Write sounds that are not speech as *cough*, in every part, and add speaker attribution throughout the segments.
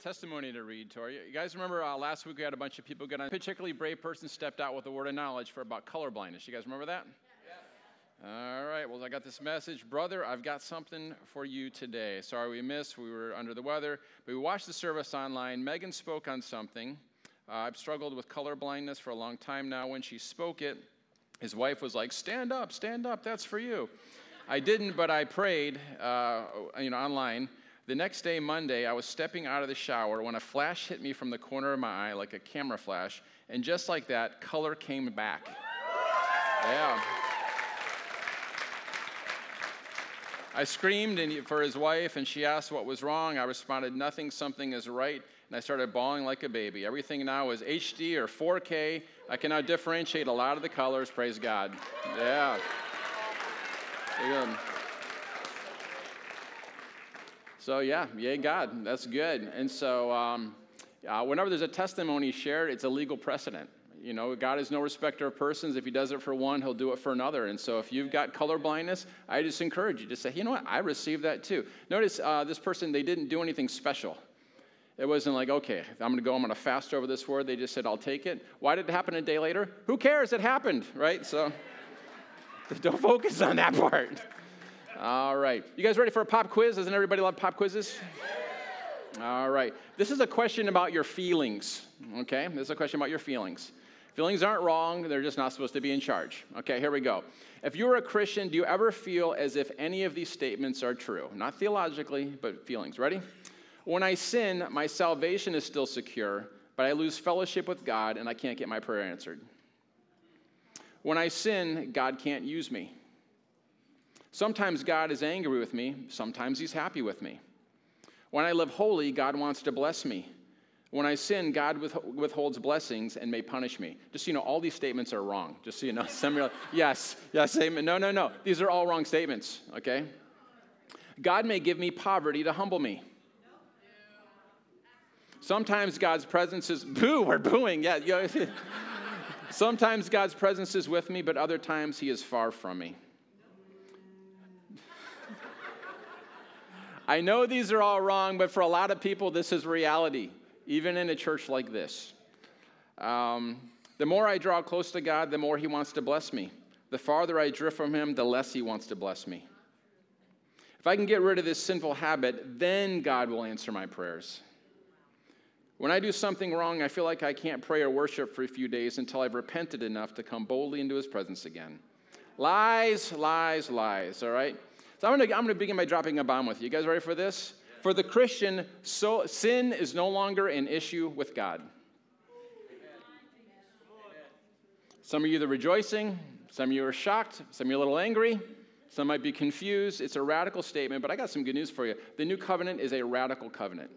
Speaker 1: testimony to read, Tori. You guys remember uh, last week we had a bunch of people get on. A particularly brave person stepped out with a word of knowledge for about color blindness. You guys remember that? All right, well, I got this message. Brother, I've got something for you today. Sorry we missed. We were under the weather. But we watched the service online. Megan spoke on something. Uh, I've struggled with color blindness for a long time now. When she spoke it, his wife was like, Stand up, stand up, that's for you. I didn't, but I prayed, uh, you know, online. The next day, Monday, I was stepping out of the shower when a flash hit me from the corner of my eye, like a camera flash, and just like that, color came back. Yeah. I screamed for his wife, and she asked what was wrong. I responded, Nothing, something is right. And I started bawling like a baby. Everything now is HD or 4K. I can now differentiate a lot of the colors. Praise God. Yeah. Good. So, yeah, yay, God. That's good. And so, um, uh, whenever there's a testimony shared, it's a legal precedent. You know, God is no respecter of persons. If He does it for one, He'll do it for another. And so, if you've got color blindness, I just encourage you to say, you know what, I received that too. Notice uh, this person, they didn't do anything special. It wasn't like, okay, I'm going to go, I'm going to fast over this word. They just said, I'll take it. Why did it happen a day later? Who cares? It happened, right? So, *laughs* don't focus on that part. All right. You guys ready for a pop quiz? Doesn't everybody love pop quizzes? All right. This is a question about your feelings, okay? This is a question about your feelings. Feelings aren't wrong, they're just not supposed to be in charge. Okay, here we go. If you're a Christian, do you ever feel as if any of these statements are true? Not theologically, but feelings. Ready? When I sin, my salvation is still secure, but I lose fellowship with God and I can't get my prayer answered. When I sin, God can't use me. Sometimes God is angry with me, sometimes He's happy with me. When I live holy, God wants to bless me. When I sin, God withholds blessings and may punish me. Just so you know, all these statements are wrong. Just so you know, *laughs* some yes, yes, amen. No, no, no. These are all wrong statements, okay? God may give me poverty to humble me. Sometimes God's presence is, boo, we're booing. Yeah, *laughs* Sometimes God's presence is with me, but other times he is far from me. I know these are all wrong, but for a lot of people, this is reality even in a church like this. Um, the more I draw close to God, the more He wants to bless me. The farther I drift from Him, the less He wants to bless me. If I can get rid of this sinful habit, then God will answer my prayers. When I do something wrong, I feel like I can't pray or worship for a few days until I've repented enough to come boldly into His presence again. Lies, lies, lies, all right? So I'm gonna, I'm gonna begin by dropping a bomb with you. You guys ready for this? For the Christian, so, sin is no longer an issue with God. Some of you are rejoicing, some of you are shocked, some of you are a little angry, some might be confused. It's a radical statement, but I got some good news for you. The new covenant is a radical covenant.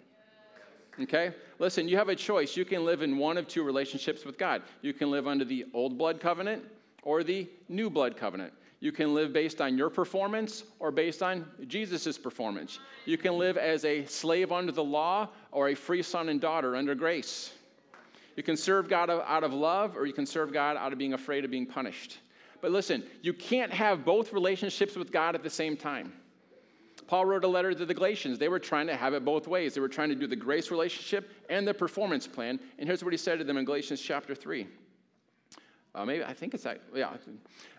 Speaker 1: Okay? Listen, you have a choice. You can live in one of two relationships with God. You can live under the old blood covenant or the new blood covenant. You can live based on your performance or based on Jesus' performance. You can live as a slave under the law or a free son and daughter under grace. You can serve God out of love or you can serve God out of being afraid of being punished. But listen, you can't have both relationships with God at the same time. Paul wrote a letter to the Galatians. They were trying to have it both ways. They were trying to do the grace relationship and the performance plan. And here's what he said to them in Galatians chapter 3. Uh, maybe I think it's that. Yeah.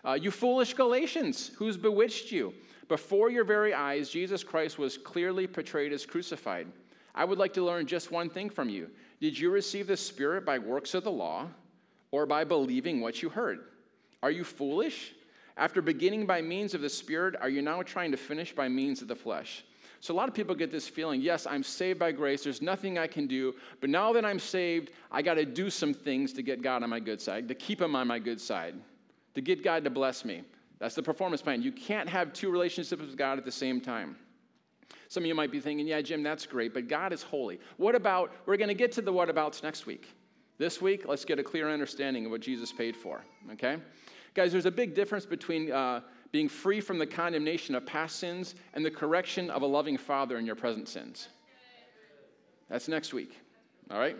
Speaker 1: Uh, you foolish Galatians, who's bewitched you? Before your very eyes, Jesus Christ was clearly portrayed as crucified. I would like to learn just one thing from you. Did you receive the Spirit by works of the law or by believing what you heard? Are you foolish? After beginning by means of the Spirit, are you now trying to finish by means of the flesh? So a lot of people get this feeling yes, I'm saved by grace, there's nothing I can do, but now that I'm saved, I got to do some things to get God on my good side, to keep Him on my good side, to get God to bless me. That's the performance plan. You can't have two relationships with God at the same time. Some of you might be thinking, yeah, Jim, that's great, but God is holy. What about, we're going to get to the what abouts next week. This week, let's get a clear understanding of what Jesus paid for, okay? Guys, there's a big difference between uh, being free from the condemnation of past sins and the correction of a loving father in your present sins. That's next week, all right?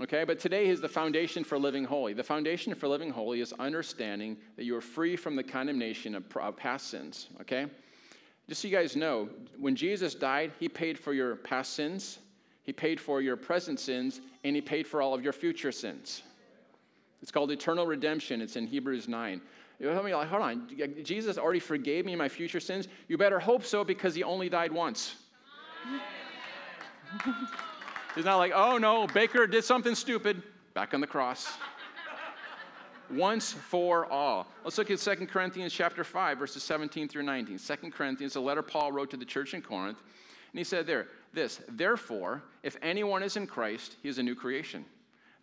Speaker 1: Okay, but today is the foundation for living holy. The foundation for living holy is understanding that you are free from the condemnation of, of past sins, okay? Just so you guys know, when Jesus died, he paid for your past sins, He paid for your present sins, and He paid for all of your future sins. It's called eternal redemption. It's in Hebrews 9. You tell me, like, hold on, Jesus already forgave me my future sins? You better hope so because He only died once. *laughs* He's not like, oh no, Baker did something stupid. Back on the cross. Once for all. Let's look at 2 Corinthians chapter 5, verses 17 through 19. 2 Corinthians, a letter Paul wrote to the church in Corinth. And he said there, this, therefore, if anyone is in Christ, he is a new creation.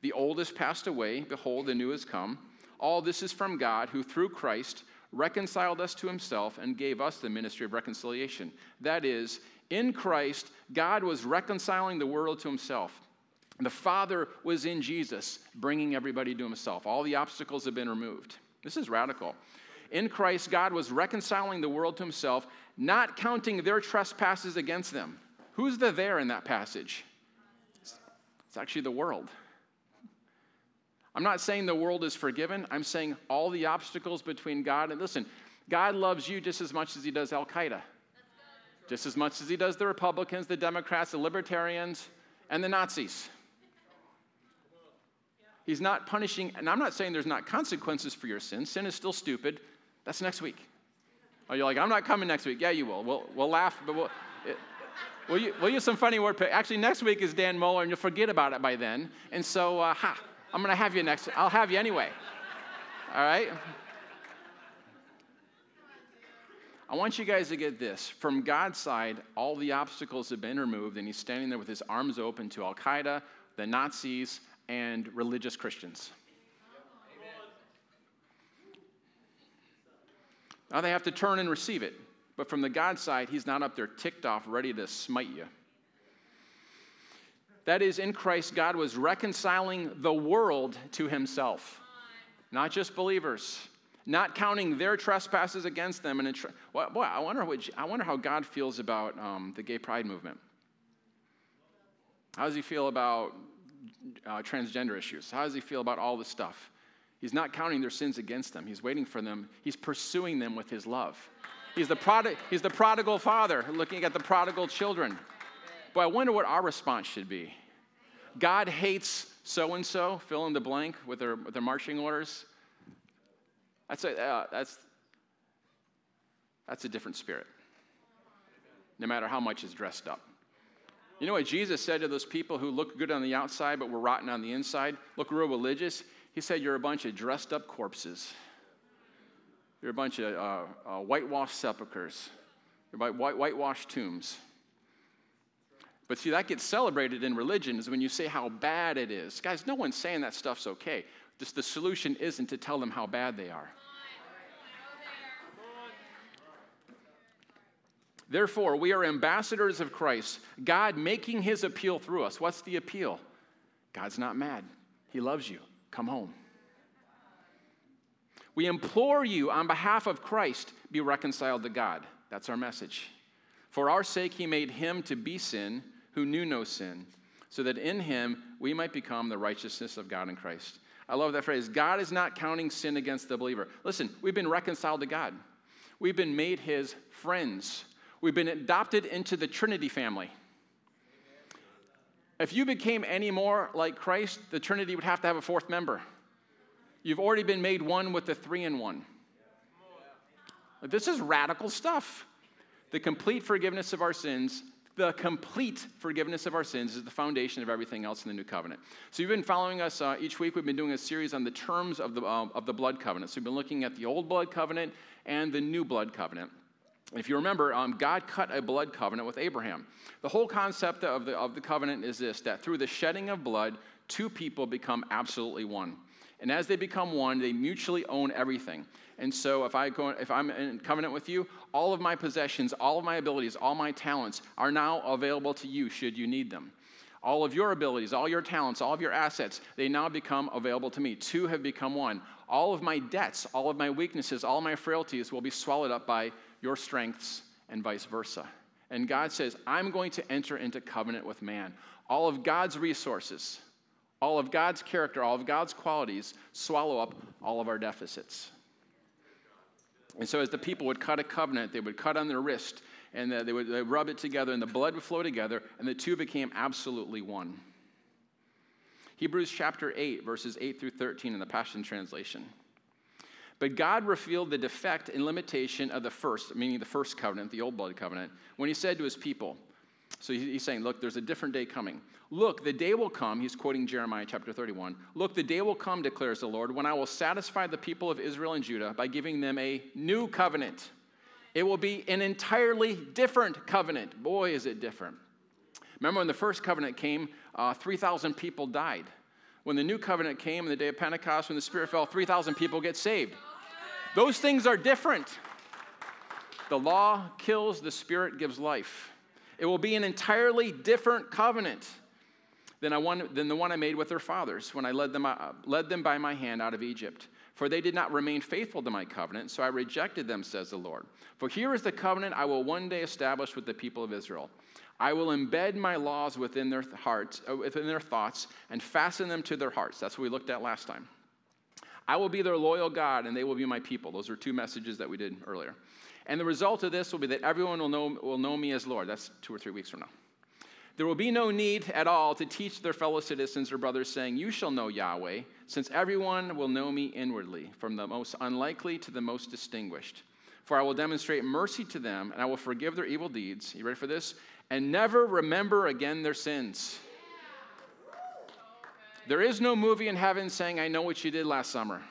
Speaker 1: The old has passed away, behold, the new has come. All this is from God, who through Christ reconciled us to himself and gave us the ministry of reconciliation. That is, in Christ, God was reconciling the world to himself. The Father was in Jesus, bringing everybody to himself. All the obstacles have been removed. This is radical. In Christ, God was reconciling the world to himself, not counting their trespasses against them. Who's the there in that passage? It's actually the world. I'm not saying the world is forgiven. I'm saying all the obstacles between God and listen, God loves you just as much as he does Al Qaeda, just as much as he does the Republicans, the Democrats, the Libertarians, and the Nazis. He's not punishing, and I'm not saying there's not consequences for your sin. Sin is still stupid. That's next week. Are you like, I'm not coming next week? Yeah, you will. We'll, we'll laugh, but we'll, it, we'll, we'll use some funny word. Pick. Actually, next week is Dan Mohler, and you'll forget about it by then. And so, uh, ha, I'm going to have you next. I'll have you anyway. All right? I want you guys to get this. From God's side, all the obstacles have been removed, and he's standing there with his arms open to Al Qaeda, the Nazis, and religious Christians. Now they have to turn and receive it. But from the God side, he's not up there ticked off, ready to smite you. That is, in Christ, God was reconciling the world to himself, not just believers, not counting their trespasses against them. And tra- well, boy, I wonder, what, I wonder how God feels about um, the gay pride movement. How does he feel about uh, transgender issues? How does he feel about all this stuff? He's not counting their sins against them. He's waiting for them. He's pursuing them with his love. He's the, prod- he's the prodigal father looking at the prodigal children. But I wonder what our response should be. God hates so and so, fill in the blank with their, with their marching orders. That's a, uh, that's, that's a different spirit, no matter how much is dressed up. You know what Jesus said to those people who look good on the outside but were rotten on the inside, look real religious? He said, You're a bunch of dressed up corpses. You're a bunch of uh, uh, whitewashed sepulchres. You're white, whitewashed tombs. But see, that gets celebrated in religion is when you say how bad it is. Guys, no one's saying that stuff's okay. Just the solution isn't to tell them how bad they are. Therefore, we are ambassadors of Christ, God making his appeal through us. What's the appeal? God's not mad, he loves you. Come home. We implore you on behalf of Christ, be reconciled to God. That's our message. For our sake, he made him to be sin who knew no sin, so that in him we might become the righteousness of God in Christ. I love that phrase. God is not counting sin against the believer. Listen, we've been reconciled to God, we've been made his friends, we've been adopted into the Trinity family. If you became any more like Christ, the Trinity would have to have a fourth member. You've already been made one with the three in one. This is radical stuff. The complete forgiveness of our sins the complete forgiveness of our sins is the foundation of everything else in the new covenant. So you've been following us uh, each week. We've been doing a series on the terms of the, uh, of the blood covenant. So we've been looking at the old blood covenant and the new blood covenant. If you remember, um, God cut a blood covenant with Abraham. The whole concept of the, of the covenant is this that through the shedding of blood, two people become absolutely one. And as they become one, they mutually own everything. And so if, I go, if I'm in covenant with you, all of my possessions, all of my abilities, all my talents are now available to you should you need them. All of your abilities, all your talents, all of your assets, they now become available to me. Two have become one. All of my debts, all of my weaknesses, all my frailties will be swallowed up by your strengths and vice versa. And God says, I'm going to enter into covenant with man. All of God's resources, all of God's character, all of God's qualities swallow up all of our deficits. And so, as the people would cut a covenant, they would cut on their wrist and they would rub it together, and the blood would flow together, and the two became absolutely one. Hebrews chapter 8, verses 8 through 13 in the Passion Translation. But God revealed the defect and limitation of the first, meaning the first covenant, the old blood covenant, when he said to his people, so he's saying, Look, there's a different day coming. Look, the day will come, he's quoting Jeremiah chapter 31. Look, the day will come, declares the Lord, when I will satisfy the people of Israel and Judah by giving them a new covenant. It will be an entirely different covenant. Boy, is it different. Remember when the first covenant came, uh, 3,000 people died. When the new covenant came, in the day of Pentecost, when the Spirit fell, 3,000 people get saved. Those things are different. The law kills, the Spirit gives life. It will be an entirely different covenant than, I than the one I made with their fathers when I led them, uh, led them by my hand out of Egypt. For they did not remain faithful to my covenant, so I rejected them, says the Lord. For here is the covenant I will one day establish with the people of Israel. I will embed my laws within their hearts, uh, within their thoughts, and fasten them to their hearts. That's what we looked at last time. I will be their loyal God, and they will be my people. Those are two messages that we did earlier. And the result of this will be that everyone will know, will know me as Lord. That's two or three weeks from now. There will be no need at all to teach their fellow citizens or brothers, saying, You shall know Yahweh, since everyone will know me inwardly, from the most unlikely to the most distinguished. For I will demonstrate mercy to them, and I will forgive their evil deeds. You ready for this? And never remember again their sins. There is no movie in heaven saying, I know what you did last summer.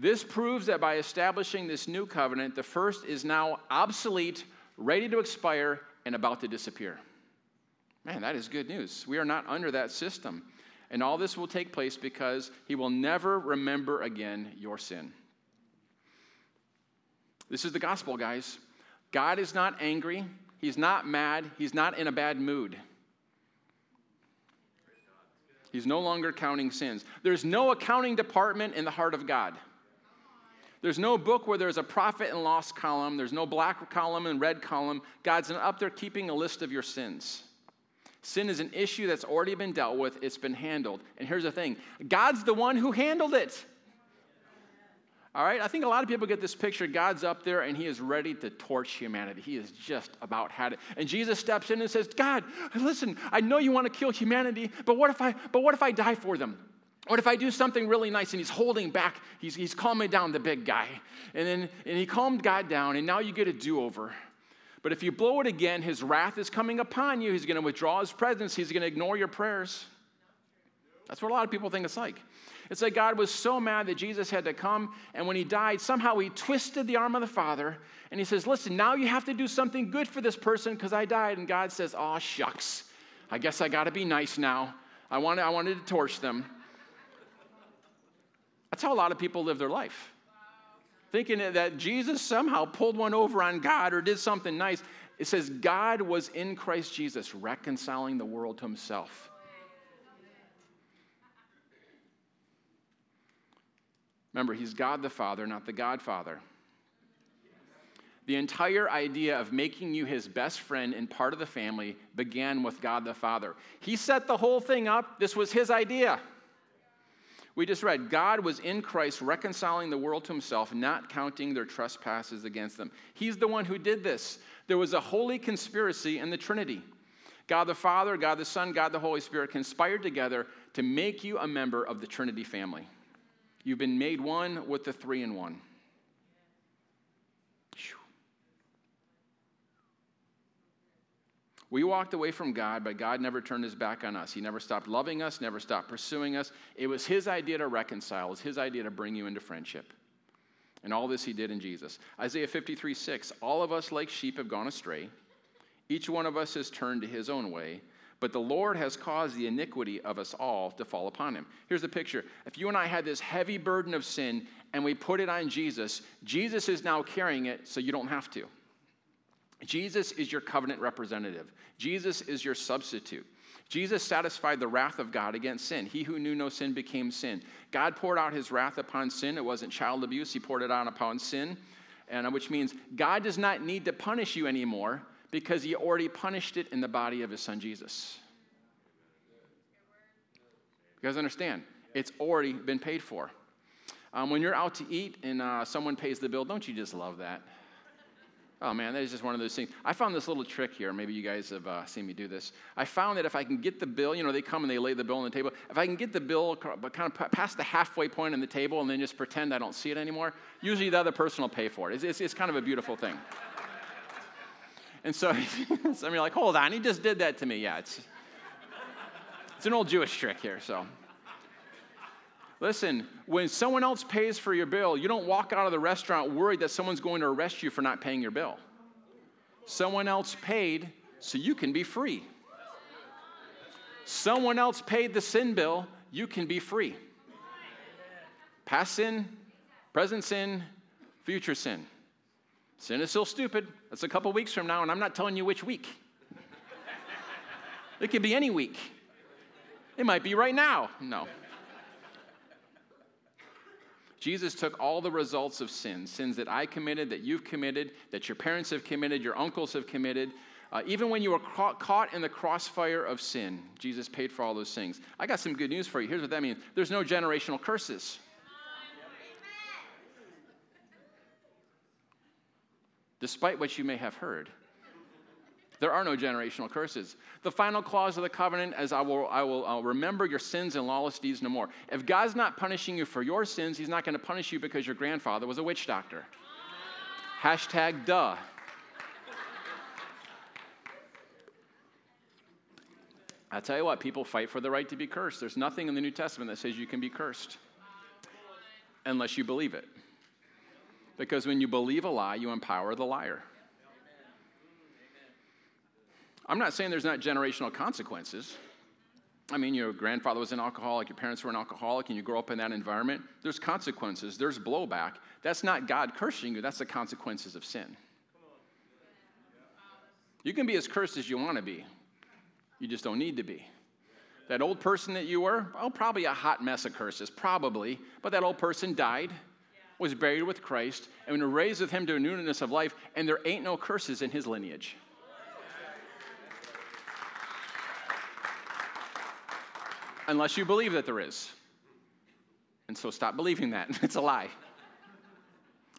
Speaker 1: This proves that by establishing this new covenant, the first is now obsolete, ready to expire, and about to disappear. Man, that is good news. We are not under that system. And all this will take place because he will never remember again your sin. This is the gospel, guys. God is not angry, he's not mad, he's not in a bad mood. He's no longer counting sins. There's no accounting department in the heart of God. There's no book where there's a profit and loss column, there's no black column and red column. God's not up there keeping a list of your sins. Sin is an issue that's already been dealt with, it's been handled. And here's the thing God's the one who handled it. All right, I think a lot of people get this picture. God's up there and he is ready to torch humanity. He is just about had it. And Jesus steps in and says, God, listen, I know you want to kill humanity, but what if I, but what if I die for them? What if I do something really nice and he's holding back, he's, he's calming down the big guy. And then and he calmed God down, and now you get a do over. But if you blow it again, his wrath is coming upon you. He's going to withdraw his presence, he's going to ignore your prayers. That's what a lot of people think it's like. It's like God was so mad that Jesus had to come, and when he died, somehow he twisted the arm of the Father, and he says, Listen, now you have to do something good for this person because I died. And God says, Oh, shucks. I guess I got to be nice now. I wanted, I wanted to torch them. That's how a lot of people live their life. Thinking that Jesus somehow pulled one over on God or did something nice. It says God was in Christ Jesus reconciling the world to himself. Remember, he's God the Father, not the Godfather. The entire idea of making you his best friend and part of the family began with God the Father. He set the whole thing up. This was his idea. We just read God was in Christ reconciling the world to himself, not counting their trespasses against them. He's the one who did this. There was a holy conspiracy in the Trinity. God the Father, God the Son, God the Holy Spirit conspired together to make you a member of the Trinity family. You've been made one with the three in one. We walked away from God, but God never turned his back on us. He never stopped loving us, never stopped pursuing us. It was his idea to reconcile, it was his idea to bring you into friendship. And all this he did in Jesus. Isaiah 53 6 All of us, like sheep, have gone astray. Each one of us has turned to his own way, but the Lord has caused the iniquity of us all to fall upon him. Here's the picture. If you and I had this heavy burden of sin and we put it on Jesus, Jesus is now carrying it so you don't have to. Jesus is your covenant representative. Jesus is your substitute. Jesus satisfied the wrath of God against sin. He who knew no sin became sin. God poured out his wrath upon sin. It wasn't child abuse, he poured it out upon sin, and uh, which means God does not need to punish you anymore because he already punished it in the body of his son Jesus. You guys understand? It's already been paid for. Um, when you're out to eat and uh, someone pays the bill, don't you just love that? Oh man, that is just one of those things. I found this little trick here. Maybe you guys have uh, seen me do this. I found that if I can get the bill, you know, they come and they lay the bill on the table. If I can get the bill kind of past the halfway point on the table and then just pretend I don't see it anymore, usually the other person will pay for it. It's, it's, it's kind of a beautiful thing. *laughs* and so, *laughs* so you're like, hold on, he just did that to me. Yeah, it's, it's an old Jewish trick here, so. Listen, when someone else pays for your bill, you don't walk out of the restaurant worried that someone's going to arrest you for not paying your bill. Someone else paid so you can be free. Someone else paid the sin bill, you can be free. Past sin, present sin, future sin. Sin is still stupid. That's a couple weeks from now, and I'm not telling you which week. it could be any week. It might be right now. No. Jesus took all the results of sin, sins that I committed, that you've committed, that your parents have committed, your uncles have committed. Uh, even when you were caught, caught in the crossfire of sin, Jesus paid for all those things. I got some good news for you. Here's what that means there's no generational curses. Despite what you may have heard. There are no generational curses. The final clause of the covenant is I will, I will I'll remember your sins and lawless deeds no more. If God's not punishing you for your sins, He's not going to punish you because your grandfather was a witch doctor. Hashtag duh. I tell you what, people fight for the right to be cursed. There's nothing in the New Testament that says you can be cursed unless you believe it. Because when you believe a lie, you empower the liar. I'm not saying there's not generational consequences. I mean, your grandfather was an alcoholic, your parents were an alcoholic, and you grow up in that environment. There's consequences, there's blowback. That's not God cursing you, that's the consequences of sin. You can be as cursed as you want to be, you just don't need to be. That old person that you were, oh, probably a hot mess of curses, probably, but that old person died, was buried with Christ, and was raised with him to a newness of life, and there ain't no curses in his lineage. Unless you believe that there is. And so stop believing that. *laughs* it's a lie.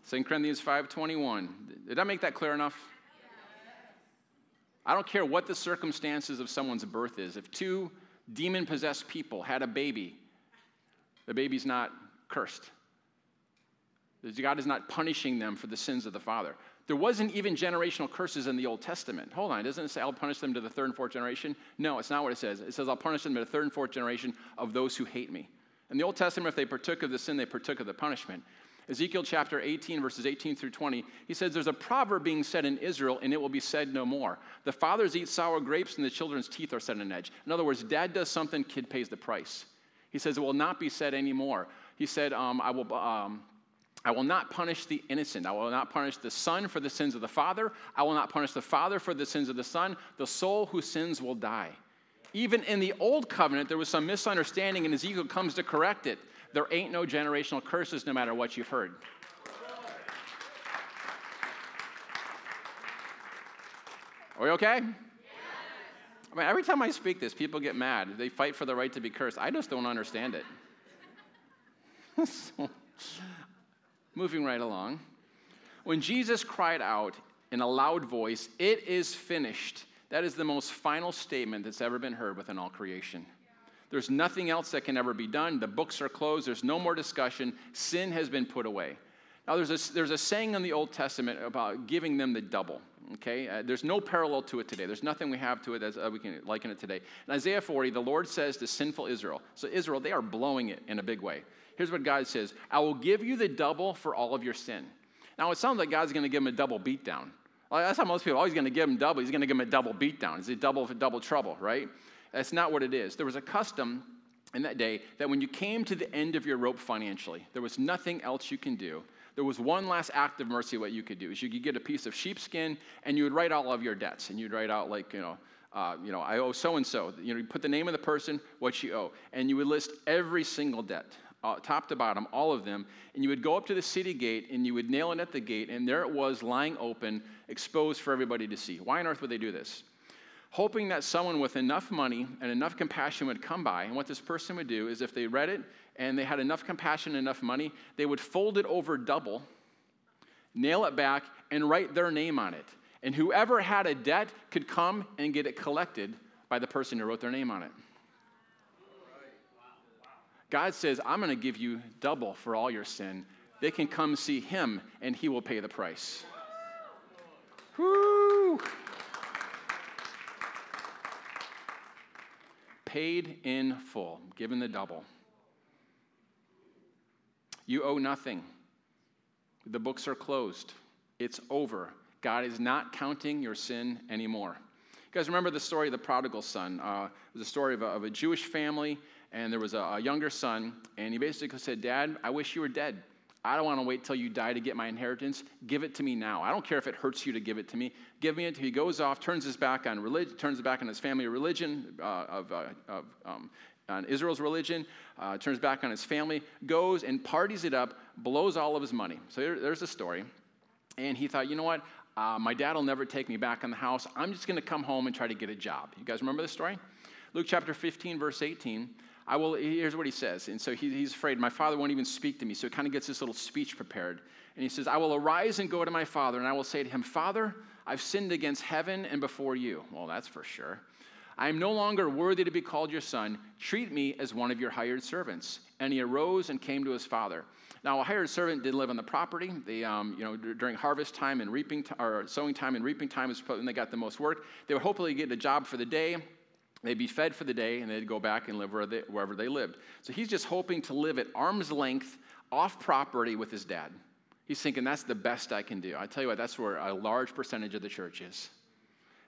Speaker 1: 2 Corinthians 5:21. Did I make that clear enough? I don't care what the circumstances of someone's birth is. If two demon possessed people had a baby, the baby's not cursed. God is not punishing them for the sins of the father. There wasn't even generational curses in the Old Testament. Hold on, doesn't it say I'll punish them to the third and fourth generation? No, it's not what it says. It says I'll punish them to the third and fourth generation of those who hate me. In the Old Testament, if they partook of the sin, they partook of the punishment. Ezekiel chapter 18, verses 18 through 20, he says, There's a proverb being said in Israel, and it will be said no more. The fathers eat sour grapes, and the children's teeth are set on edge. In other words, dad does something, kid pays the price. He says, It will not be said anymore. He said, um, I will. Um, I will not punish the innocent. I will not punish the son for the sins of the father. I will not punish the father for the sins of the son. The soul who sins will die. Even in the old covenant, there was some misunderstanding, and Ezekiel comes to correct it. There ain't no generational curses no matter what you've heard. Are we okay? I mean, every time I speak this, people get mad. They fight for the right to be cursed. I just don't understand it. *laughs* so, Moving right along. When Jesus cried out in a loud voice, It is finished, that is the most final statement that's ever been heard within all creation. There's nothing else that can ever be done. The books are closed. There's no more discussion. Sin has been put away. Now, there's a, there's a saying in the Old Testament about giving them the double. Okay? Uh, there's no parallel to it today. There's nothing we have to it as uh, we can liken it today. In Isaiah 40, the Lord says to sinful Israel, so Israel, they are blowing it in a big way. Here's what God says I will give you the double for all of your sin. Now, it sounds like God's going to give him a double beatdown. Like, that's how most people, oh, he's going to give him double. He's going to give him a double beatdown. It's a double for double trouble, right? That's not what it is. There was a custom in that day that when you came to the end of your rope financially, there was nothing else you can do. There was one last act of mercy what you could do is you could get a piece of sheepskin and you would write all of your debts and you'd write out like you know uh, you know I owe so and so you know you put the name of the person what you owe and you would list every single debt uh, top to bottom, all of them, and you would go up to the city gate and you would nail it at the gate, and there it was lying open, exposed for everybody to see. Why on earth would they do this? Hoping that someone with enough money and enough compassion would come by, and what this person would do is if they read it and they had enough compassion and enough money, they would fold it over double nail it back, and write their name on it. And whoever had a debt could come and get it collected by the person who wrote their name on it. God says, I'm going to give you double for all your sin. They can come see him and he will pay the price. Woo! Paid in full, given the double. You owe nothing. The books are closed. It's over. God is not counting your sin anymore. You guys remember the story of the prodigal son? Uh, it was a story of a, of a Jewish family, and there was a, a younger son, and he basically said, Dad, I wish you were dead. I don't want to wait till you die to get my inheritance. Give it to me now. I don't care if it hurts you to give it to me. Give me it. He goes off, turns his back on religion, turns his back on his family religion, uh, of, uh, of um, on Israel's religion, uh, turns back on his family, goes and parties it up, blows all of his money. So there, there's the story. And he thought, you know what? Uh, my dad will never take me back in the house. I'm just going to come home and try to get a job. You guys remember this story? Luke chapter 15, verse 18. I will, here's what he says. And so he, he's afraid, my father won't even speak to me. So he kind of gets this little speech prepared. And he says, I will arise and go to my father, and I will say to him, Father, I've sinned against heaven and before you. Well, that's for sure. I am no longer worthy to be called your son. Treat me as one of your hired servants. And he arose and came to his father. Now, a hired servant didn't live on the property. They, um, you know, during harvest time and reaping t- or sowing time and reaping time is when they got the most work. They would hopefully get a job for the day. They'd be fed for the day, and they'd go back and live where they, wherever they lived. So he's just hoping to live at arm's length off property with his dad. He's thinking that's the best I can do. I tell you what, that's where a large percentage of the church is.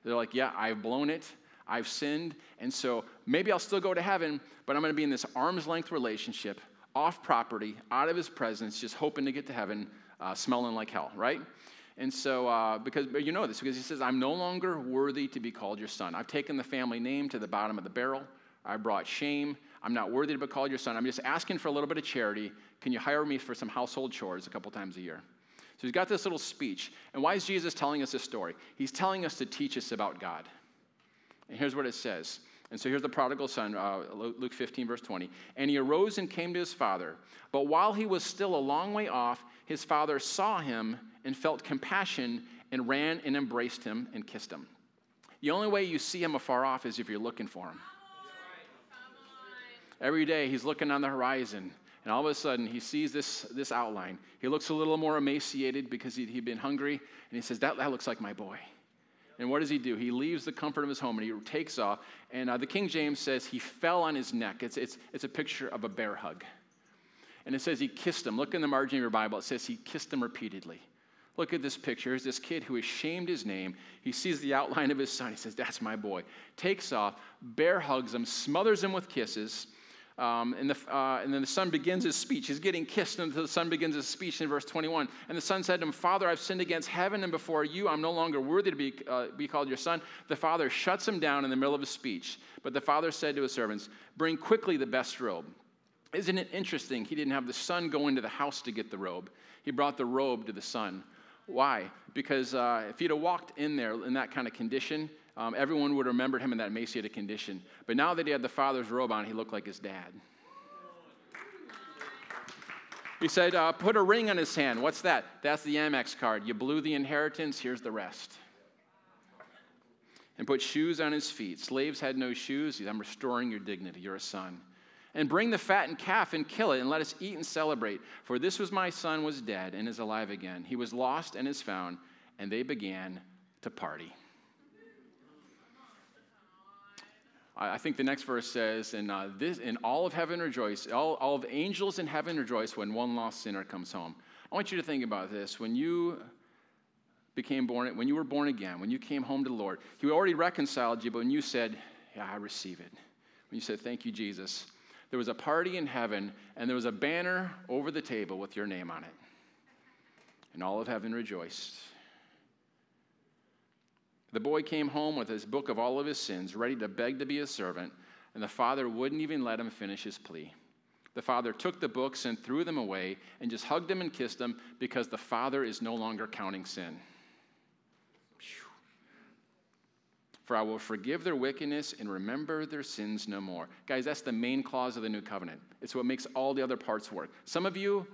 Speaker 1: They're like, yeah, I've blown it. I've sinned, and so maybe I'll still go to heaven, but I'm going to be in this arm's length relationship off property, out of his presence, just hoping to get to heaven, uh, smelling like hell, right? And so, uh, because you know this, because he says, I'm no longer worthy to be called your son. I've taken the family name to the bottom of the barrel. I brought shame. I'm not worthy to be called your son. I'm just asking for a little bit of charity. Can you hire me for some household chores a couple times a year? So he's got this little speech. And why is Jesus telling us this story? He's telling us to teach us about God. And here's what it says and so here's the prodigal son, uh, Luke 15, verse 20. And he arose and came to his father. But while he was still a long way off, his father saw him and felt compassion and ran and embraced him and kissed him. The only way you see him afar off is if you're looking for him. Every day he's looking on the horizon, and all of a sudden he sees this, this outline. He looks a little more emaciated because he, had been hungry, and he says, that, that looks like my boy. And what does he do? He leaves the comfort of his home and he takes off. And uh, the King James says he fell on his neck. It's, it's, it's a picture of a bear hug. And it says he kissed him. Look in the margin of your Bible. It says he kissed him repeatedly. Look at this picture. Here's this kid who has shamed his name. He sees the outline of his son. He says, That's my boy. Takes off, bear hugs him, smothers him with kisses. Um, and, the, uh, and then the son begins his speech. He's getting kissed until the son begins his speech in verse 21. And the son said to him, Father, I've sinned against heaven and before you. I'm no longer worthy to be, uh, be called your son. The father shuts him down in the middle of his speech. But the father said to his servants, Bring quickly the best robe. Isn't it interesting? He didn't have the son go into the house to get the robe, he brought the robe to the son. Why? Because uh, if he'd have walked in there in that kind of condition, um, everyone would have remembered him in that emaciated condition. But now that he had the father's robe on, he looked like his dad. He said, uh, Put a ring on his hand. What's that? That's the Amex card. You blew the inheritance, here's the rest. And put shoes on his feet. Slaves had no shoes. I'm restoring your dignity. You're a son. And bring the fattened calf and kill it, and let us eat and celebrate. For this was my son was dead and is alive again. He was lost and is found. And they began to party. I think the next verse says, "And uh, this, in all of heaven rejoice, all, all of angels in heaven rejoice when one lost sinner comes home." I want you to think about this. When you became born, when you were born again, when you came home to the Lord, He already reconciled you, but when you said, "Yeah, I receive it," when you said, "Thank you, Jesus," there was a party in heaven, and there was a banner over the table with your name on it, and all of heaven rejoiced. The boy came home with his book of all of his sins, ready to beg to be a servant, and the father wouldn't even let him finish his plea. The father took the books and threw them away and just hugged him and kissed him because the father is no longer counting sin. For I will forgive their wickedness and remember their sins no more. Guys, that's the main clause of the new covenant. It's what makes all the other parts work. Some of you,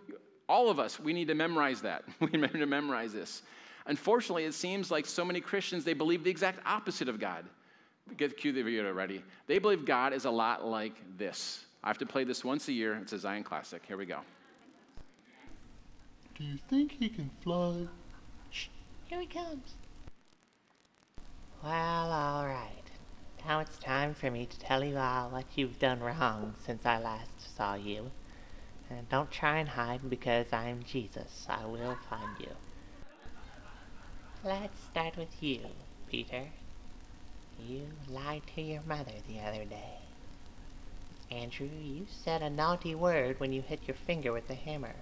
Speaker 1: All of us, we need to memorize that. *laughs* we need to memorize this. Unfortunately, it seems like so many Christians, they believe the exact opposite of God. Get the cue the video ready. They believe God is a lot like this. I have to play this once a year. It's a Zion classic. Here we go.
Speaker 2: Do you think he can fly?
Speaker 3: Shh, here he comes. Well, all right. Now it's time for me to tell you all what you've done wrong since I last saw you. And don't try and hide because I'm Jesus. I will find you. Let's start with you, Peter. You lied to your mother the other day. Andrew, you said a naughty word when you hit your finger with the hammer.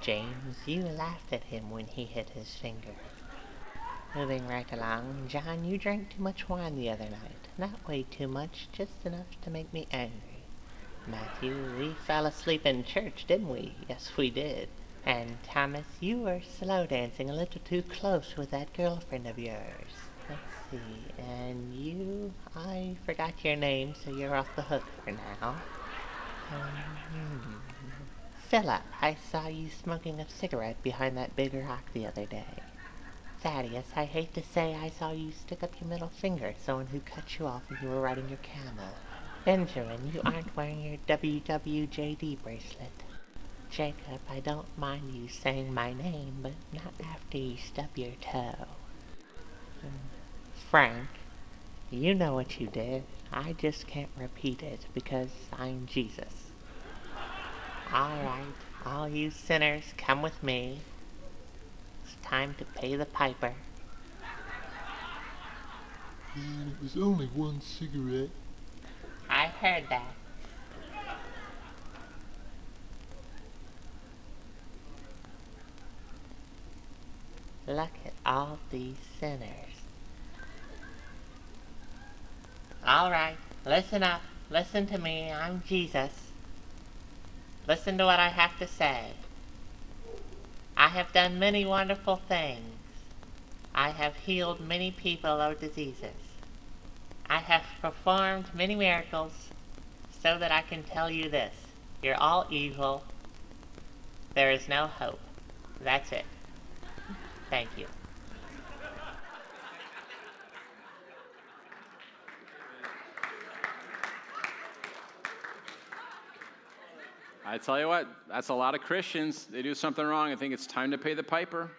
Speaker 3: James, you laughed at him when he hit his finger. Moving right along, John, you drank too much wine the other night. Not way too much, just enough to make me angry. Matthew, we fell asleep in church, didn't we? Yes, we did. And Thomas, you were slow dancing a little too close with that girlfriend of yours. Let's see. And you, I forgot your name, so you're off the hook for now. Um, Philip, I saw you smoking a cigarette behind that big rock the other day. Thaddeus, I hate to say I saw you stick up your middle finger at someone who cut you off when you were riding your camel. Benjamin, you aren't wearing your WWJD bracelet. Jacob, I don't mind you saying my name, but not after you stub your toe. Hmm. Frank, you know what you did. I just can't repeat it because I'm Jesus. All right, all you sinners, come with me. Time to pay the piper.
Speaker 2: And it was only one cigarette.
Speaker 3: I heard that. Look at all these sinners. All right, listen up. Listen to me. I'm Jesus. Listen to what I have to say. I have done many wonderful things. I have healed many people of diseases. I have performed many miracles so that I can tell you this. You're all evil. There is no hope. That's it. Thank you.
Speaker 1: I tell you what, that's a lot of Christians. They do something wrong. I think it's time to pay the piper.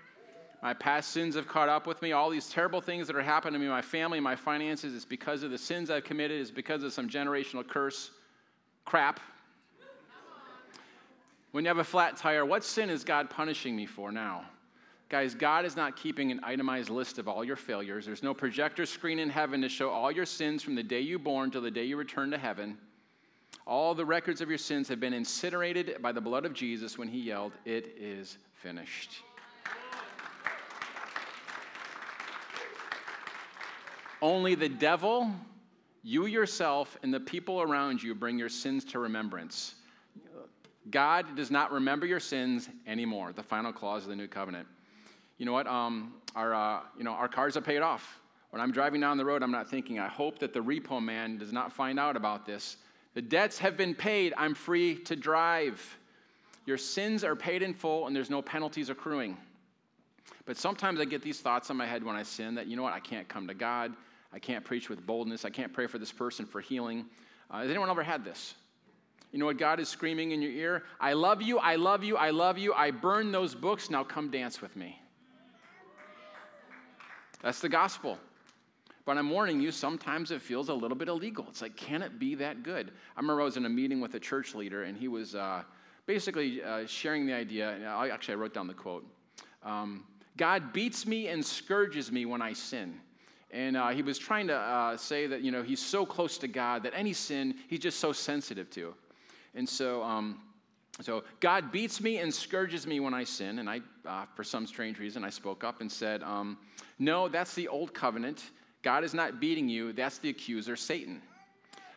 Speaker 1: My past sins have caught up with me. All these terrible things that are happening to me, my family, my finances, it's because of the sins I've committed, it's because of some generational curse. Crap. When you have a flat tire, what sin is God punishing me for now? Guys, God is not keeping an itemized list of all your failures. There's no projector screen in heaven to show all your sins from the day you born till the day you return to heaven. All the records of your sins have been incinerated by the blood of Jesus when he yelled, It is finished. Only the devil, you yourself, and the people around you bring your sins to remembrance. God does not remember your sins anymore. The final clause of the new covenant you know what? Um, our, uh, you know, our cars are paid off. When I'm driving down the road, I'm not thinking, I hope that the repo man does not find out about this. The debts have been paid. I'm free to drive. Your sins are paid in full, and there's no penalties accruing. But sometimes I get these thoughts in my head when I sin that, you know what, I can't come to God. I can't preach with boldness. I can't pray for this person for healing. Uh, has anyone ever had this? You know what God is screaming in your ear? I love you, I love you, I love you. I burn those books. Now come dance with me. That's the gospel. But I'm warning you, sometimes it feels a little bit illegal. It's like, can it be that good? I remember I was in a meeting with a church leader, and he was uh, basically uh, sharing the idea. I, actually, I wrote down the quote um, God beats me and scourges me when I sin. And uh, he was trying to uh, say that, you know, he's so close to God that any sin, he's just so sensitive to. And so, um, so God beats me and scourges me when I sin. And I, uh, for some strange reason, I spoke up and said, um, No, that's the old covenant. God is not beating you. That's the accuser, Satan.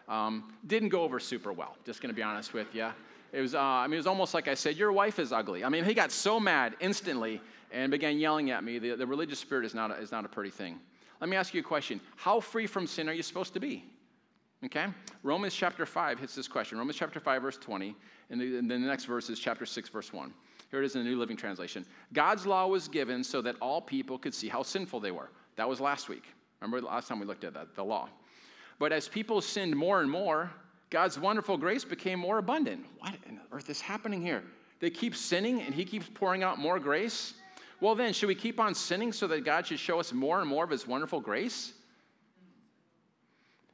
Speaker 1: Um, didn't go over super well. Just going to be honest with you. It was, uh, I mean, it was almost like I said, "Your wife is ugly." I mean, he got so mad instantly and began yelling at me. The, the religious spirit is not a, is not a pretty thing. Let me ask you a question: How free from sin are you supposed to be? Okay? Romans chapter 5 hits this question. Romans chapter 5, verse 20. And, the, and then the next verse is chapter 6, verse 1. Here it is in the New Living Translation. God's law was given so that all people could see how sinful they were. That was last week. Remember the last time we looked at that, the law. But as people sinned more and more, God's wonderful grace became more abundant. What on earth is happening here? They keep sinning and He keeps pouring out more grace? Well, then, should we keep on sinning so that God should show us more and more of His wonderful grace?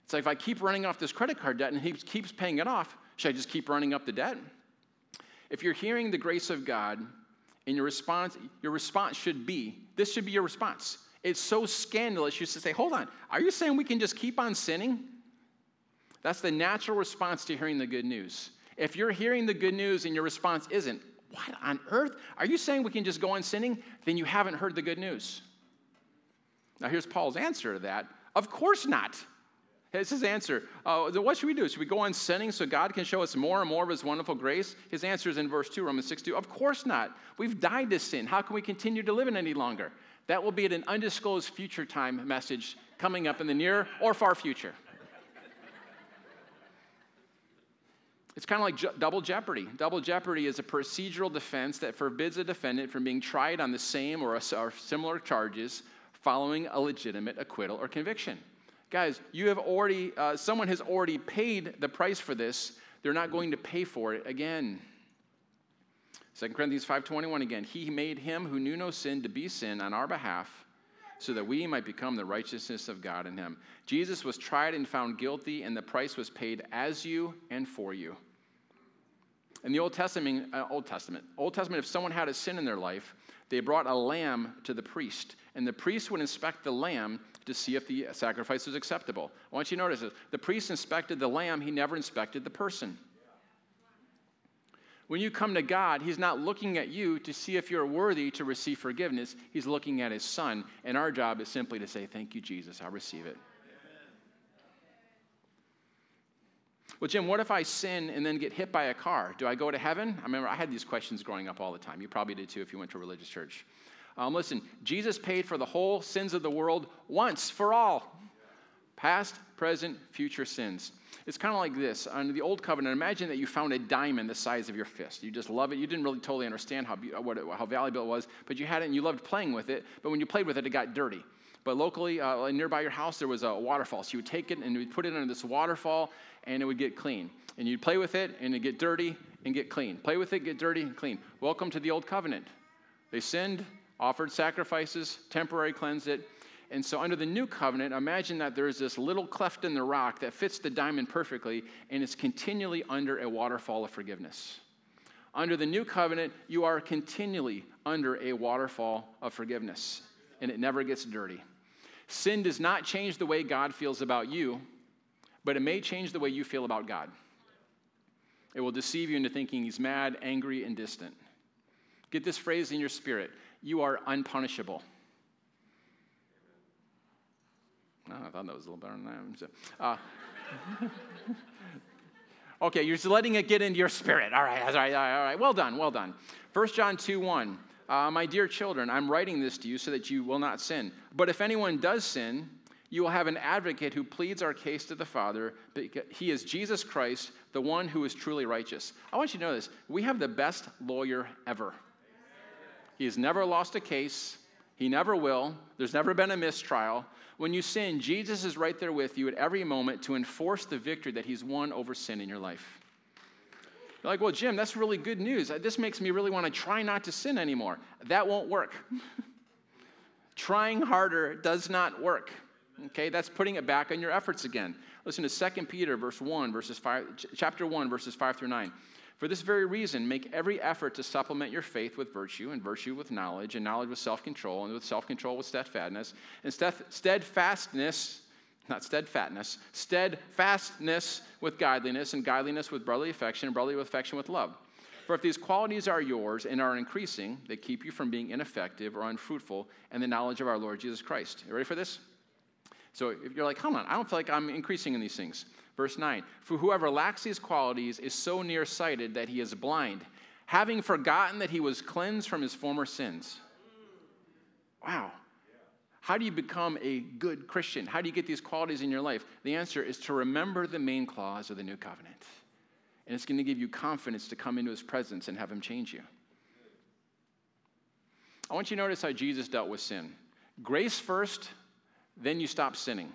Speaker 1: It's like if I keep running off this credit card debt and He keeps paying it off, should I just keep running up the debt? If you're hearing the grace of God and your response, your response should be this should be your response. It's so scandalous, you should say, Hold on, are you saying we can just keep on sinning? That's the natural response to hearing the good news. If you're hearing the good news and your response isn't, What on earth? Are you saying we can just go on sinning? Then you haven't heard the good news. Now, here's Paul's answer to that Of course not. It's his answer. Uh, what should we do? Should we go on sinning so God can show us more and more of his wonderful grace? His answer is in verse 2, Romans 6 2. Of course not. We've died to sin. How can we continue to live in it any longer? That will be an undisclosed future time message coming up in the near or far future. It's kind of like ju- double jeopardy. Double jeopardy is a procedural defense that forbids a defendant from being tried on the same or, a, or similar charges following a legitimate acquittal or conviction. Guys, you have already, uh, someone has already paid the price for this. They're not going to pay for it again. 2 Corinthians 5.21 again. He made him who knew no sin to be sin on our behalf so that we might become the righteousness of God in him. Jesus was tried and found guilty, and the price was paid as you and for you. In the Old Testament, uh, Old Testament, Old Testament, if someone had a sin in their life, they brought a lamb to the priest, and the priest would inspect the lamb to see if the sacrifice was acceptable. I want you to notice this. The priest inspected the lamb, he never inspected the person. When you come to God, He's not looking at you to see if you're worthy to receive forgiveness. He's looking at His Son. And our job is simply to say, Thank you, Jesus. I receive it. Well, Jim, what if I sin and then get hit by a car? Do I go to heaven? I remember I had these questions growing up all the time. You probably did too if you went to a religious church. Um, listen, Jesus paid for the whole sins of the world once for all past, present, future sins. It's kind of like this. Under the old covenant, imagine that you found a diamond the size of your fist. You just love it. You didn't really totally understand how, what it, how valuable it was, but you had it and you loved playing with it. But when you played with it, it got dirty. But locally, uh, nearby your house, there was a waterfall. So you would take it and you'd put it under this waterfall, and it would get clean. And you'd play with it, and it'd get dirty and get clean. Play with it, get dirty and clean. Welcome to the old covenant. They sinned, offered sacrifices, temporary cleansed it. And so, under the new covenant, imagine that there's this little cleft in the rock that fits the diamond perfectly, and it's continually under a waterfall of forgiveness. Under the new covenant, you are continually under a waterfall of forgiveness, and it never gets dirty. Sin does not change the way God feels about you, but it may change the way you feel about God. It will deceive you into thinking he's mad, angry, and distant. Get this phrase in your spirit you are unpunishable. I thought that was a little better than that. Uh, *laughs* okay, you're just letting it get into your spirit. All right, all right, all right. Well done, well done. 1 John 2 1. Uh, my dear children, I'm writing this to you so that you will not sin. But if anyone does sin, you will have an advocate who pleads our case to the Father. He is Jesus Christ, the one who is truly righteous. I want you to know this. We have the best lawyer ever. He has never lost a case, he never will. There's never been a mistrial. When you sin, Jesus is right there with you at every moment to enforce the victory that he's won over sin in your life. You're like, well, Jim, that's really good news. This makes me really want to try not to sin anymore. That won't work. *laughs* Trying harder does not work. Okay, that's putting it back on your efforts again. Listen to 2 Peter verse 1, verses 5, chapter 1, verses 5 through 9. For this very reason, make every effort to supplement your faith with virtue, and virtue with knowledge, and knowledge with self control, and with self control with steadfastness, and steadfastness not steadfastness, steadfastness with godliness, and godliness with brotherly affection, and brotherly affection with love. For if these qualities are yours and are increasing, they keep you from being ineffective or unfruitful in the knowledge of our Lord Jesus Christ. You ready for this? So if you're like, hold on, I don't feel like I'm increasing in these things. Verse 9 For whoever lacks these qualities is so nearsighted that he is blind, having forgotten that he was cleansed from his former sins. Wow. How do you become a good Christian? How do you get these qualities in your life? The answer is to remember the main clause of the new covenant. And it's going to give you confidence to come into his presence and have him change you. I want you to notice how Jesus dealt with sin. Grace first, then you stop sinning.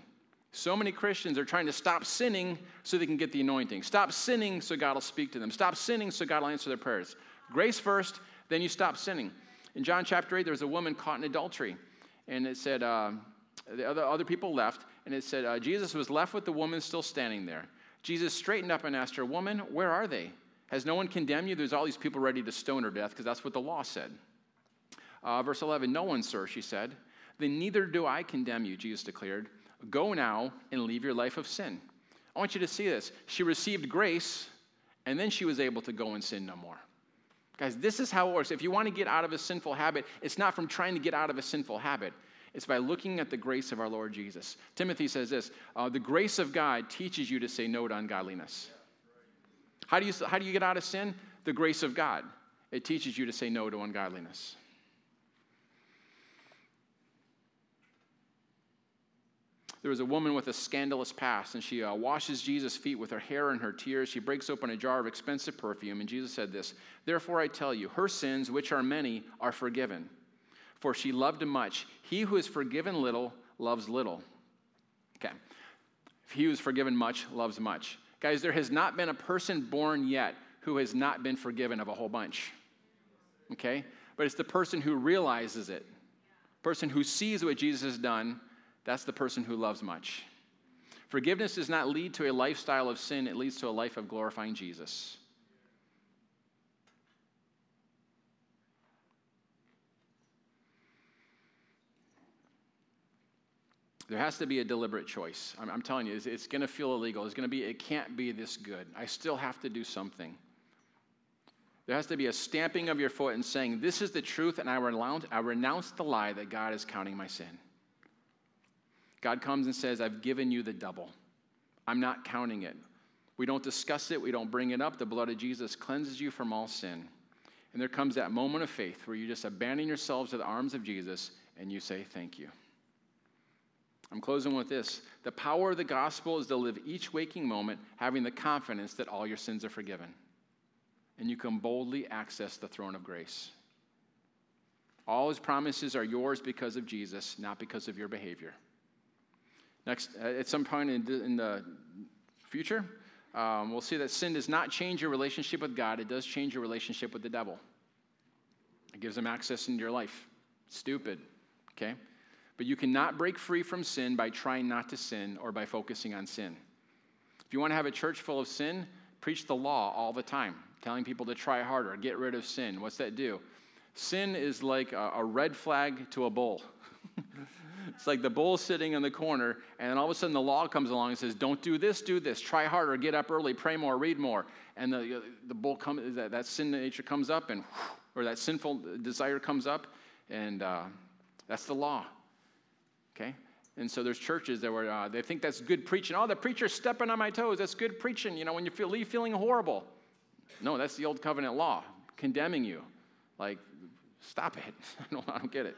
Speaker 1: So many Christians are trying to stop sinning so they can get the anointing. Stop sinning so God will speak to them. Stop sinning so God will answer their prayers. Grace first, then you stop sinning. In John chapter 8, there was a woman caught in adultery. And it said, uh, the other, other people left, and it said, uh, Jesus was left with the woman still standing there. Jesus straightened up and asked her, Woman, where are they? Has no one condemned you? There's all these people ready to stone her to death because that's what the law said. Uh, verse 11, No one, sir, she said. Then neither do I condemn you, Jesus declared. Go now and leave your life of sin. I want you to see this. She received grace, and then she was able to go and sin no more. Guys, this is how it works. If you want to get out of a sinful habit, it's not from trying to get out of a sinful habit. It's by looking at the grace of our Lord Jesus. Timothy says this uh, the grace of God teaches you to say no to ungodliness. How do, you, how do you get out of sin? The grace of God. It teaches you to say no to ungodliness. There was a woman with a scandalous past, and she uh, washes Jesus' feet with her hair and her tears. She breaks open a jar of expensive perfume, and Jesus said this Therefore I tell you, her sins, which are many, are forgiven. For she loved much. He who is forgiven little loves little. Okay. If He who is forgiven much loves much. Guys, there has not been a person born yet who has not been forgiven of a whole bunch. Okay? But it's the person who realizes it, person who sees what Jesus has done that's the person who loves much. Forgiveness does not lead to a lifestyle of sin, it leads to a life of glorifying Jesus. There has to be a deliberate choice. I'm, I'm telling you, it's, it's going to feel illegal. It's going to be, it can't be this good. I still have to do something. There has to be a stamping of your foot and saying, This is the truth, and I renounce, I renounce the lie that God is counting my sin. God comes and says, I've given you the double. I'm not counting it. We don't discuss it, we don't bring it up. The blood of Jesus cleanses you from all sin. And there comes that moment of faith where you just abandon yourselves to the arms of Jesus and you say, Thank you. I'm closing with this. The power of the gospel is to live each waking moment having the confidence that all your sins are forgiven. And you can boldly access the throne of grace. All his promises are yours because of Jesus, not because of your behavior. Next, uh, at some point in the, in the future, um, we'll see that sin does not change your relationship with God, it does change your relationship with the devil. It gives him access into your life. Stupid, okay? But you cannot break free from sin by trying not to sin or by focusing on sin. If you want to have a church full of sin, preach the law all the time, telling people to try harder, get rid of sin. What's that do? Sin is like a, a red flag to a bull. *laughs* It's like the bull sitting in the corner, and all of a sudden the law comes along and says, Don't do this, do this, try harder, get up early, pray more, read more. And the, the bull comes, that, that sin nature comes up, and or that sinful desire comes up, and uh, that's the law. Okay? And so there's churches that were, uh, they think that's good preaching. Oh, the preacher's stepping on my toes. That's good preaching, you know, when you feel, leave feeling horrible. No, that's the old covenant law, condemning you. Like, stop it. *laughs* I don't, I don't get it.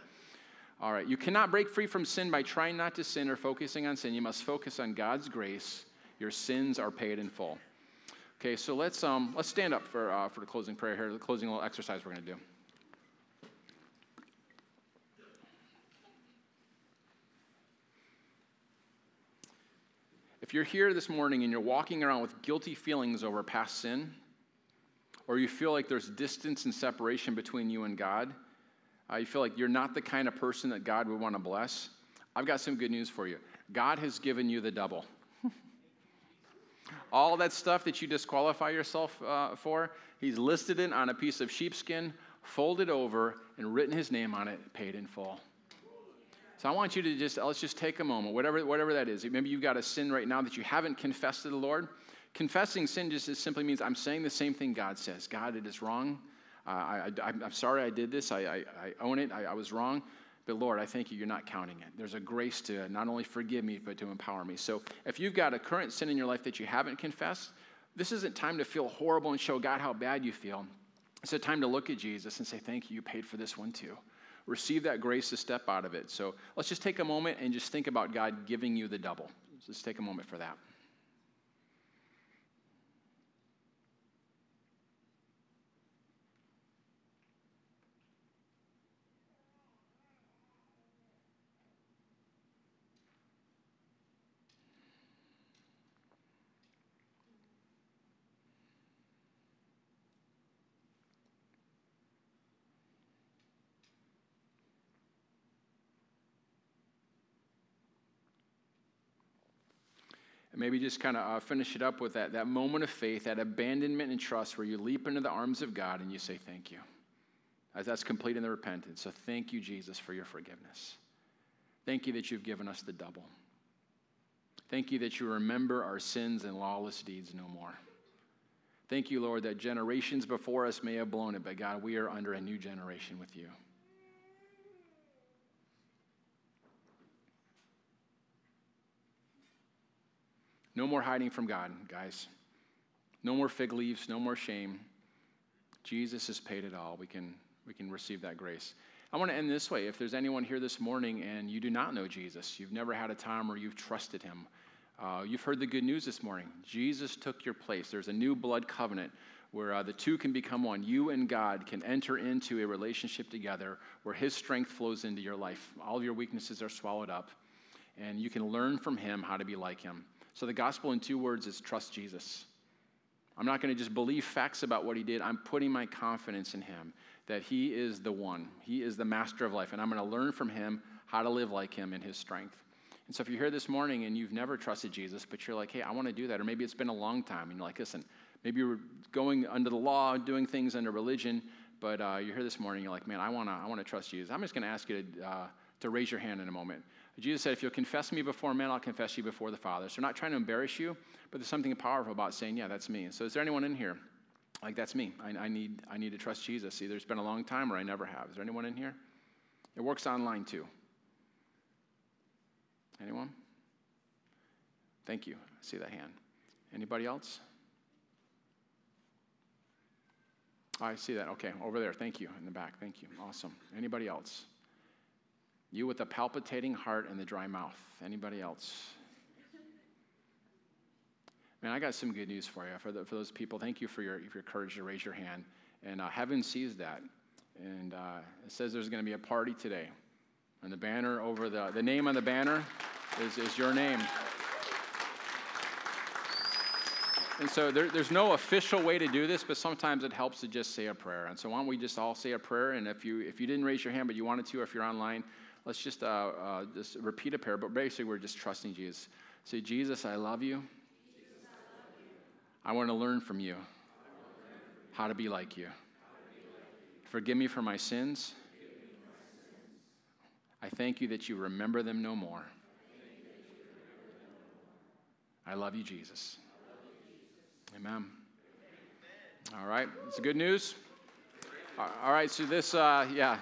Speaker 1: All right, you cannot break free from sin by trying not to sin or focusing on sin. You must focus on God's grace. Your sins are paid in full. Okay, so let's um, let's stand up for uh, for the closing prayer here, the closing little exercise we're going to do. If you're here this morning and you're walking around with guilty feelings over past sin, or you feel like there's distance and separation between you and God, uh, you feel like you're not the kind of person that God would want to bless, I've got some good news for you. God has given you the double. *laughs* All that stuff that you disqualify yourself uh, for, He's listed it on a piece of sheepskin, folded over, and written His name on it, paid in full. So I want you to just, let's just take a moment, whatever, whatever that is. Maybe you've got a sin right now that you haven't confessed to the Lord. Confessing sin just simply means I'm saying the same thing God says. God, it is wrong. I, am sorry I did this. I, I, I own it. I, I, was wrong. But Lord, I thank you, you're not counting it. There's a grace to not only forgive me, but to empower me. So if you've got a current sin in your life that you haven't confessed, this isn't time to feel horrible and show God how bad you feel. It's a time to look at Jesus and say, Thank you, you paid for this one too. Receive that grace to step out of it. So let's just take a moment and just think about God giving you the double. Let's take a moment for that. Maybe just kind of uh, finish it up with that, that moment of faith, that abandonment and trust where you leap into the arms of God and you say, Thank you. As that's complete in the repentance. So thank you, Jesus, for your forgiveness. Thank you that you've given us the double. Thank you that you remember our sins and lawless deeds no more. Thank you, Lord, that generations before us may have blown it, but God, we are under a new generation with you. No more hiding from God, guys. No more fig leaves, no more shame. Jesus has paid it all. We can, we can receive that grace. I want to end this way. If there's anyone here this morning and you do not know Jesus, you've never had a time where you've trusted him, uh, you've heard the good news this morning. Jesus took your place. There's a new blood covenant where uh, the two can become one. You and God can enter into a relationship together where his strength flows into your life. All of your weaknesses are swallowed up, and you can learn from him how to be like him. So, the gospel in two words is trust Jesus. I'm not going to just believe facts about what he did. I'm putting my confidence in him that he is the one. He is the master of life, and I'm going to learn from him how to live like him in his strength. And so, if you're here this morning and you've never trusted Jesus, but you're like, hey, I want to do that, or maybe it's been a long time, and you're like, listen, maybe you're going under the law, doing things under religion, but uh, you're here this morning, you're like, man, I want to I wanna trust Jesus. I'm just going to ask you to, uh, to raise your hand in a moment. Jesus said, If you'll confess me before men, I'll confess you before the Father. So, not trying to embarrass you, but there's something powerful about saying, Yeah, that's me. So, is there anyone in here? Like, that's me. I, I, need, I need to trust Jesus. Either it's been a long time or I never have. Is there anyone in here? It works online too. Anyone? Thank you. I see that hand. Anybody else? I see that. Okay, over there. Thank you. In the back. Thank you. Awesome. Anybody else? You with the palpitating heart and the dry mouth. Anybody else? Man, I got some good news for you. For, the, for those people, thank you for your, for your courage to raise your hand. And uh, heaven sees that. And uh, it says there's going to be a party today. And the banner over the, the name on the banner is, is your name. And so there, there's no official way to do this, but sometimes it helps to just say a prayer. And so why don't we just all say a prayer? And if you if you didn't raise your hand but you wanted to, or if you're online, let's just, uh, uh, just repeat a prayer, but basically we're just trusting Jesus. Say, Jesus, I love you. I want to learn from you how to be like you. Forgive me for my sins. I thank you that you remember them no more. I love you, Jesus. Amen. All right, it's good news. All right, so this, uh, yeah.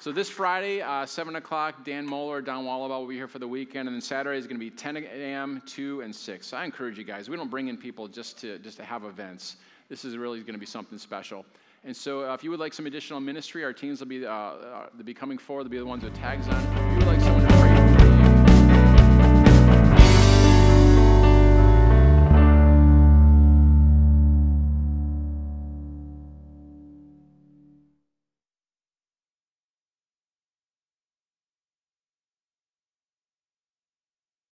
Speaker 1: So this Friday, uh, 7 o'clock, Dan Mohler, Don Wallabout will be here for the weekend. And then Saturday is going to be 10 a.m., 2, and 6. So I encourage you guys. We don't bring in people just to, just to have events. This is really going to be something special. And so uh, if you would like some additional ministry, our teams will be, uh, uh, be coming forward. They'll be the ones with tags on. If you would like someone